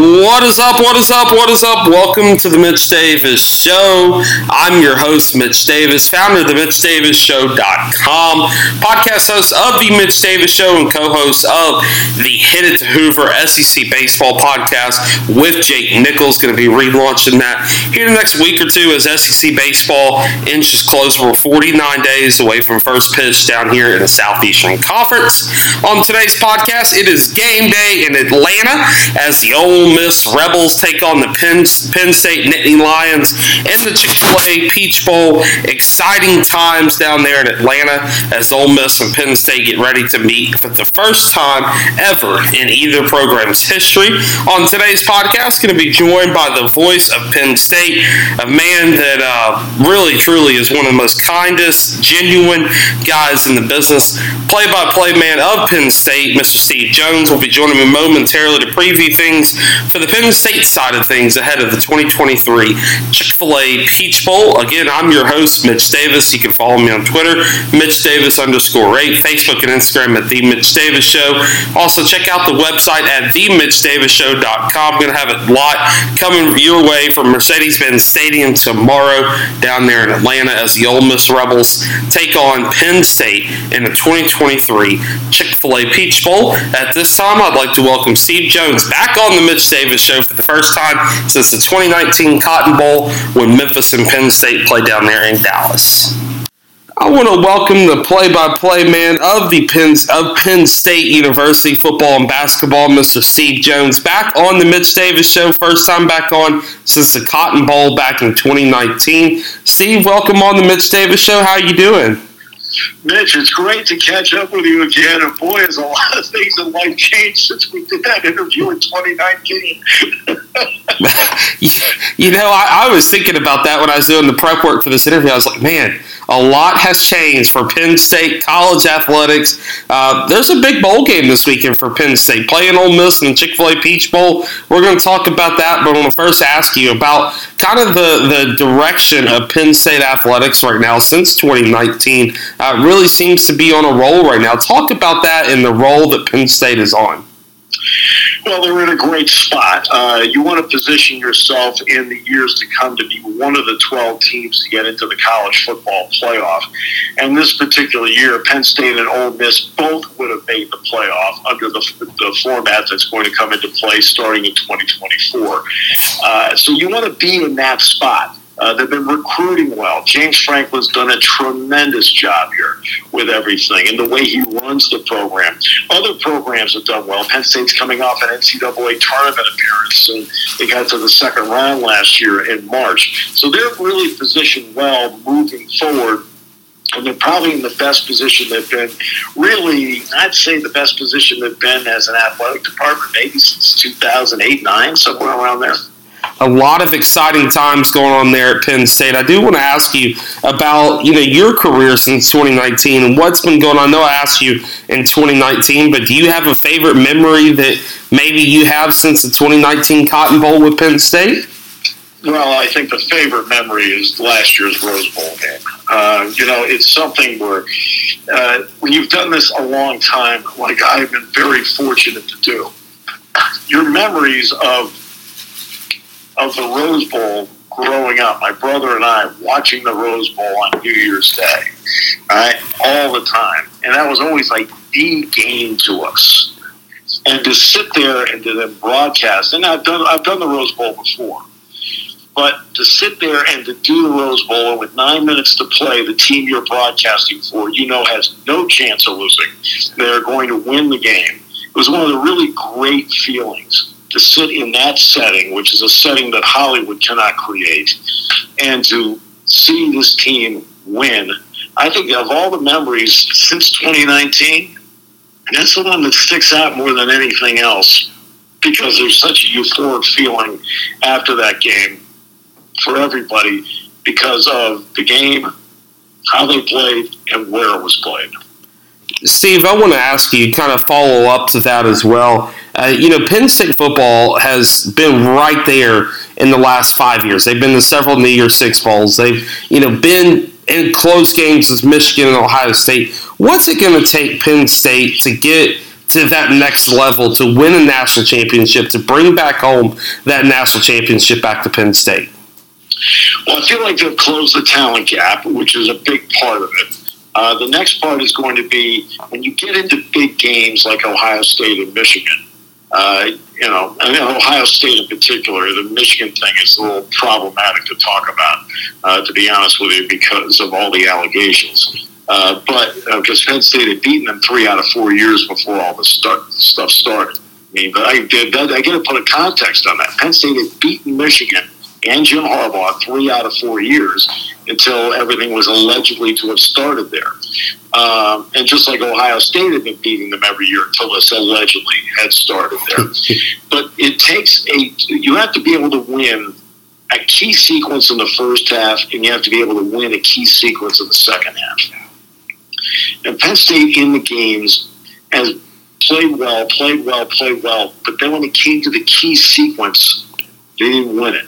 What is up? What is up? What is up? Welcome to the Mitch Davis Show. I'm your host, Mitch Davis, founder of the MitchDavisShow.com, podcast host of the Mitch Davis Show, and co-host of the Hit It to Hoover SEC Baseball podcast with Jake Nichols. Going to be relaunching that here in the next week or two as SEC Baseball inches closer. We're 49 days away from first pitch down here in the Southeastern Conference. On today's podcast, it is game day in Atlanta as the Miss Rebels take on the Penn, Penn State Nittany Lions in the Chick fil A Peach Bowl. Exciting times down there in Atlanta as Ole Miss and Penn State get ready to meet for the first time ever in either program's history. On today's podcast, going to be joined by the voice of Penn State, a man that uh, really, truly is one of the most kindest, genuine guys in the business. Play by play man of Penn State, Mr. Steve Jones, will be joining me momentarily to preview things for the Penn State side of things ahead of the 2023 Chick fil A Peach Bowl. Again, I'm your host, Mitch Davis. You can follow me on Twitter, Mitch Davis underscore eight, Facebook and Instagram at The Mitch Davis Show. Also, check out the website at TheMitchDavisShow.com. We're going to have a lot coming your way from Mercedes Benz Stadium tomorrow down there in Atlanta as the Ole Miss Rebels take on Penn State in the 2023 Chick fil A Peach Bowl. At this time, I'd like to welcome Steve Jones back on the Mitch Davis Show for the first time since the 2019 Cotton Bowl when Memphis and Penn State played down there in Dallas. I want to welcome the play-by-play man of the Penn of Penn State University football and basketball, Mr. Steve Jones, back on the Mitch Davis Show. First time back on since the Cotton Bowl back in 2019. Steve, welcome on the Mitch Davis Show. How you doing? Mitch, it's great to catch up with you again. And boy, has a lot of things in life changed since we did that interview in 2019. you know, I, I, was thinking about that when I was doing the prep work for this interview. I was like, man, a lot has changed for Penn State college athletics. Uh, there's a big bowl game this weekend for Penn State, playing Ole Miss in the Chick fil A Peach Bowl. We're going to talk about that, but I want to first ask you about kind of the, the direction of Penn State athletics right now since 2019 uh, really seems to be on a roll right now. Talk about that and the role that Penn State is on. Well, they're in a great spot. Uh, you want to position yourself in the years to come to be one of the 12 teams to get into the college football playoff. And this particular year, Penn State and Ole Miss both would have made the playoff under the, the format that's going to come into play starting in 2024. Uh, so you want to be in that spot. Uh, they've been recruiting well. James Franklin's done a tremendous job here with everything and the way he runs the program. Other programs have done well. Penn State's coming off an NCAA tournament appearance, and they got to the second round last year in March. So they're really positioned well moving forward and they're probably in the best position they've been. Really, I'd say the best position they've been as an athletic department maybe since 2008, 9, somewhere around there a lot of exciting times going on there at Penn State. I do want to ask you about you know your career since 2019 and what's been going on. I know I asked you in 2019, but do you have a favorite memory that maybe you have since the 2019 Cotton Bowl with Penn State? Well, I think the favorite memory is last year's Rose Bowl game. Uh, you know, it's something where uh, when you've done this a long time, like I've been very fortunate to do, your memories of of the Rose Bowl growing up. My brother and I watching the Rose Bowl on New Year's Day, right, all the time, and that was always like the game to us. And to sit there and to then broadcast, and I've done I've done the Rose Bowl before, but to sit there and to do the Rose Bowl with nine minutes to play, the team you're broadcasting for, you know, has no chance of losing. They're going to win the game. It was one of the really great feelings to sit in that setting, which is a setting that Hollywood cannot create, and to see this team win. I think of all the memories since 2019, that's the one that sticks out more than anything else because there's such a euphoric feeling after that game for everybody because of the game, how they played, and where it was played. Steve, I want to ask you, kind of follow up to that as well. Uh, you know, Penn State football has been right there in the last five years. They've been to several New Six bowls. They've, you know, been in close games with Michigan and Ohio State. What's it going to take Penn State to get to that next level to win a national championship, to bring back home that national championship back to Penn State? Well, I feel like they've closed the talent gap, which is a big part of it. Uh, the next part is going to be when you get into big games like Ohio State and Michigan. Uh, you know, and Ohio State in particular, the Michigan thing is a little problematic to talk about, uh, to be honest with you, because of all the allegations. Uh, but because uh, Penn State had beaten them three out of four years before all this start, stuff started. I mean, but I, did, I got to put a context on that. Penn State had beaten Michigan and Jim Harbaugh three out of four years until everything was allegedly to have started there. Um, and just like Ohio State had been beating them every year until this allegedly had started there. but it takes a, you have to be able to win a key sequence in the first half, and you have to be able to win a key sequence in the second half. And Penn State in the games has played well, played well, played well, but then when it came to the key sequence, they didn't win it.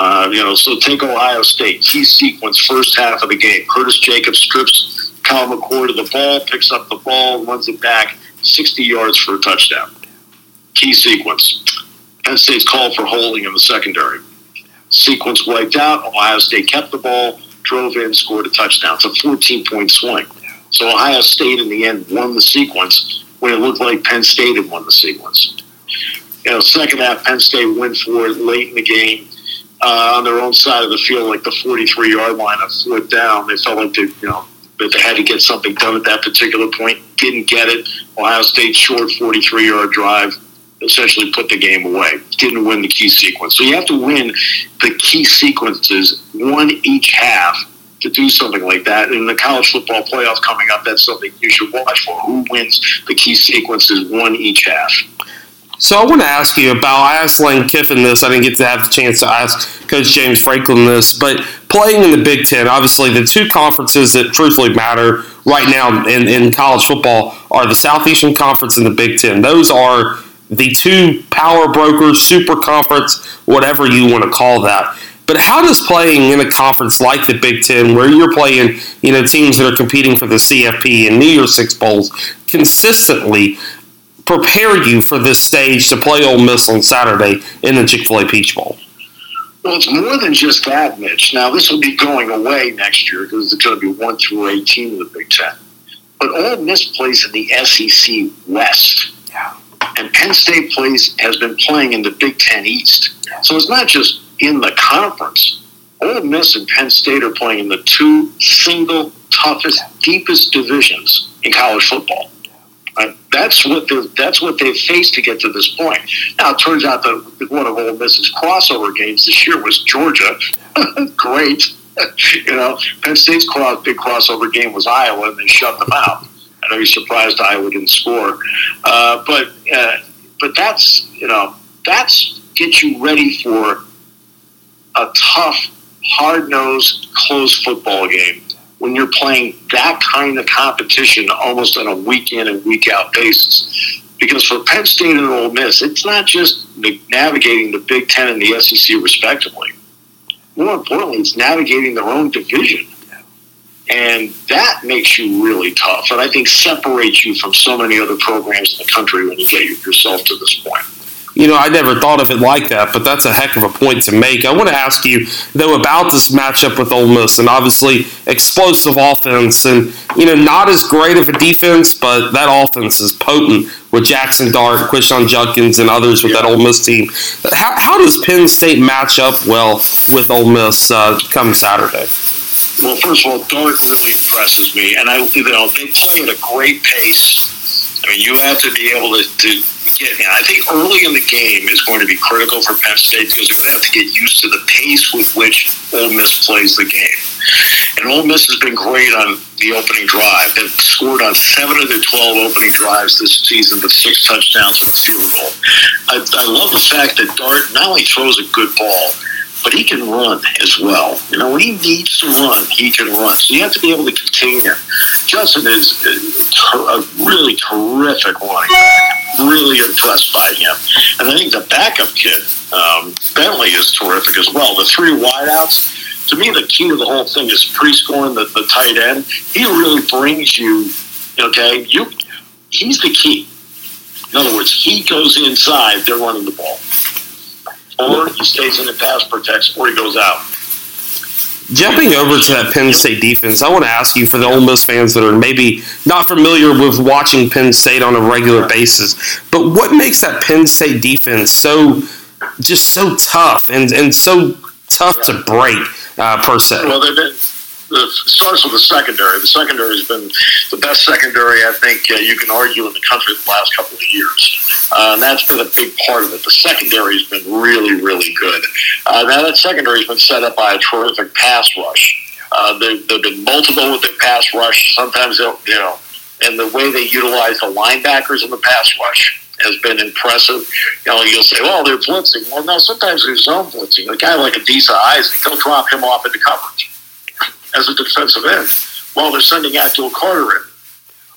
Uh, you know, so take Ohio State. Key sequence, first half of the game. Curtis Jacobs strips Kyle McCord of the ball, picks up the ball, runs it back 60 yards for a touchdown. Key sequence. Penn State's called for holding in the secondary. Sequence wiped out. Ohio State kept the ball, drove in, scored a touchdown. It's a 14 point swing. So Ohio State, in the end, won the sequence when it looked like Penn State had won the sequence. You know, second half, Penn State went for it late in the game uh, on their own side of the field, like the 43 yard line, a foot down. They felt like they, you know, that they had to get something done at that particular point. Didn't get it. Ohio State short 43 yard drive essentially put the game away. Didn't win the key sequence. So you have to win the key sequences, one each half, to do something like that. In the college football playoff coming up, that's something you should watch for. Who wins the key sequences, one each half. So I want to ask you about. I asked Lane Kiffin this. I didn't get to have the chance to ask Coach James Franklin this, but playing in the Big Ten, obviously the two conferences that truthfully matter right now in, in college football are the Southeastern Conference and the Big Ten. Those are the two power brokers, super conference, whatever you want to call that. But how does playing in a conference like the Big Ten, where you're playing, you know, teams that are competing for the CFP and New Year's Six bowls consistently, prepare you for this stage to play Ole Miss on Saturday in the Chick Fil A Peach Bowl? Well, it's more than just that, Mitch. Now, this will be going away next year because it's going to be 1 through 18 in the Big Ten. But Ole Miss plays in the SEC West. Yeah. And Penn State plays has been playing in the Big Ten East. So it's not just in the conference. Ole Miss and Penn State are playing in the two single toughest, deepest divisions in college football. Uh, that's what they that's what they've faced to get to this point. Now it turns out that one of Ole Miss's crossover games this year was Georgia. Great, you know. Penn State's cross, big crossover game was Iowa, and they shut them out. I know you're surprised Iowa didn't score, uh, but uh, but that's you know that's get you ready for a tough, hard nosed, close football game when you're playing that kind of competition almost on a week in and week out basis. Because for Penn State and Ole Miss, it's not just navigating the Big Ten and the SEC respectively. More importantly, it's navigating their own division. And that makes you really tough. And I think separates you from so many other programs in the country when you get yourself to this point. You know, I never thought of it like that, but that's a heck of a point to make. I want to ask you, though, about this matchup with Ole Miss, and obviously explosive offense, and, you know, not as great of a defense, but that offense is potent with Jackson Dart, Quinshon Judkins, and others with yeah. that Ole Miss team. How, how, does Penn State match up well with Ole Miss uh, come Saturday? Well, first of all, Dart really impresses me, and I, you know, they play at a great pace. I mean, you have to be able to, to get, I think early in the game is going to be critical for Penn State because they're going to have to get used to the pace with which Ole Miss plays the game. And Ole Miss has been great on the opening drive. They've scored on seven of their 12 opening drives this season with six touchdowns and a field goal. I, I love the fact that Dart not only throws a good ball, but he can run as well. You know, when he needs to run, he can run. So you have to be able to contain him. Judkins is a really terrific running back. Really impressed by him. And I think the backup kid, um, Bentley, is terrific as well. The three wideouts, to me, the key to the whole thing is Prieskorn the, the tight end. He really brings you, okay, you. he's the key. In other words, he goes inside, they're running the ball. Or he stays in the pass protects, or he goes out. Jumping over to that Penn State defense, I want to ask you for the Ole Miss fans that are maybe not familiar with watching Penn State on a regular basis, but what makes that Penn State defense so just so tough and, and so tough to break uh, per se? Well, they've been it starts with the secondary. The secondary has been the best secondary I think uh, you can argue in the country the last couple of years. Uh, and that's been a big part of it. The secondary has been really, really good. Uh, now that secondary has been set up by a terrific pass rush. Uh, they've, been multiple with their pass rush. Sometimes they'll, you know, and the way they utilize the linebackers in the pass rush has been impressive. You know, you'll say, "Well, they're blitzing." Well, no, sometimes there's zone blitzing. A guy like Adisa Isaac, they'll drop him off into coverage as a defensive end while they're sending Abdul Carter in.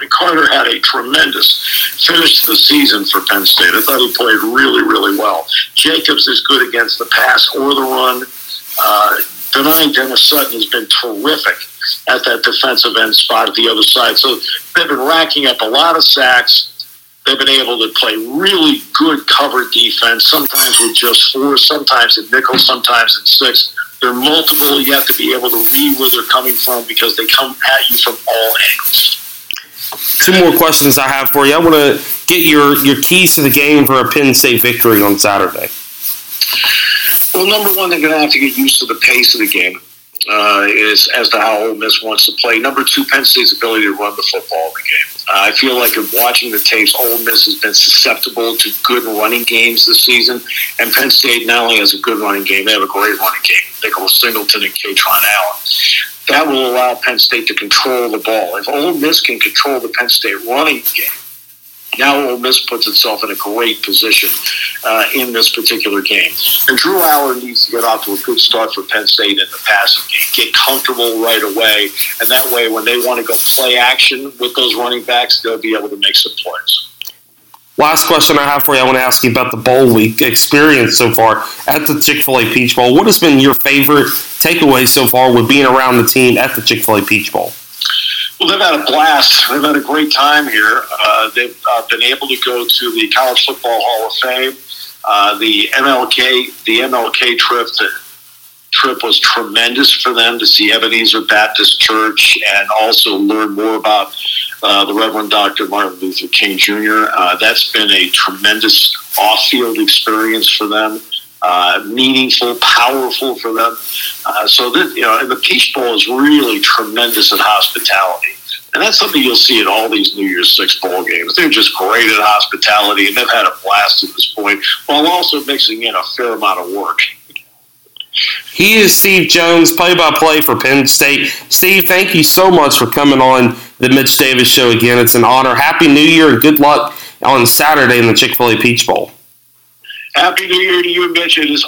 And Carter had a tremendous finish to the season for Penn State. I thought he played really, really well. Jacobs is good against the pass or the run. Uh, Dani Dennis-Sutton has been terrific at that defensive end spot at the other side. So they've been racking up a lot of sacks. They've been able to play really good cover defense, sometimes with just four, sometimes in nickel, sometimes in six. They're multiple. You have to be able to read where they're coming from because they come at you from all angles. Two more questions I have for you. I want to get your, your keys to the game for a Penn State victory on Saturday. Well, number one, they're going to have to get used to the pace of the game uh, is as to how Ole Miss wants to play. Number two, Penn State's ability to run the football in the game. Uh, I feel like in watching the tapes, Ole Miss has been susceptible to good running games this season, and Penn State not only has a good running game, they have a great running game. They Nicholas Singleton and Kaytron Allen. That will allow Penn State to control the ball. If Ole Miss can control the Penn State running game, now Ole Miss puts itself in a great position uh, in this particular game. And Drew Allar needs to get off to a good start for Penn State in the passing game, get comfortable right away, and that way when they want to go play action with those running backs, they'll be able to make some plays. Last question I have for you, I want to ask you about the bowl week experience so far at the Chick fil A Peach Bowl. What has been your favorite takeaway so far with being around the team at the Chick fil A Peach Bowl? Well, they've had a blast. They've had a great time here. Uh, they've uh, been able to go to the College Football Hall of Fame. Uh, the MLK, the MLK trip, the trip was tremendous for them to see Ebenezer Baptist Church and also learn more about uh, the Reverend Dr. Martin Luther King Jr. Uh, that's been a tremendous off-field experience for them uh, meaningful, powerful for them. Uh, so that you know, and the Peach Bowl is really tremendous in hospitality. And that's something you'll see in all these New Year's Six bowl games. They're just great at hospitality, and they've had a blast at this point, while also mixing in a fair amount of work. He is Steve Jones, play-by-play for Penn State. Steve, thank you so much for coming on the Mitch Davis Show again. It's an honor. Happy New Year and good luck on Saturday in the Chick Fil A Peach Bowl. Happy New Year to you, Mitch. It is.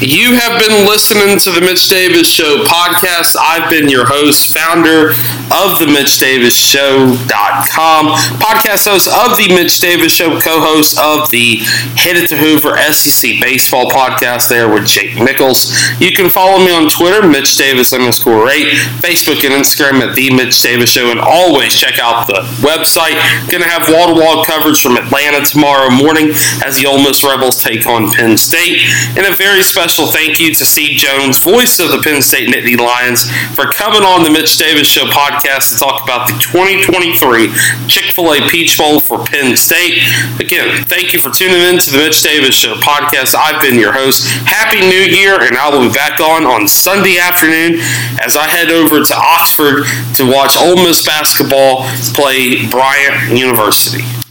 You have been listening to the Mitch Davis Show podcast. I've been your host, founder of the Mitch Davis Show.com, podcast host of the Mitch Davis Show, co host of the Hit It to Hoover SEC Baseball podcast there with Jake Nichols. You can follow me on Twitter, Mitch Davis underscore 8, Facebook and Instagram at The Mitch Davis Show, and always check out the website. Going to have wall to wall coverage from Atlanta tomorrow morning as the Ole Miss Rebels take on Penn State. And a very special thank you to Steve Jones, voice of the Penn State Nittany Lions, for coming on the Mitch Davis Show podcast to talk about the 2023 Chick fil A Peach Bowl for Penn State. Again, thank you for tuning in to the Mitch Davis Show podcast. I've been your host. Happy New Year, and I will be back on on Sunday afternoon as I head over to Oxford to watch Ole Miss basketball play Bryant University.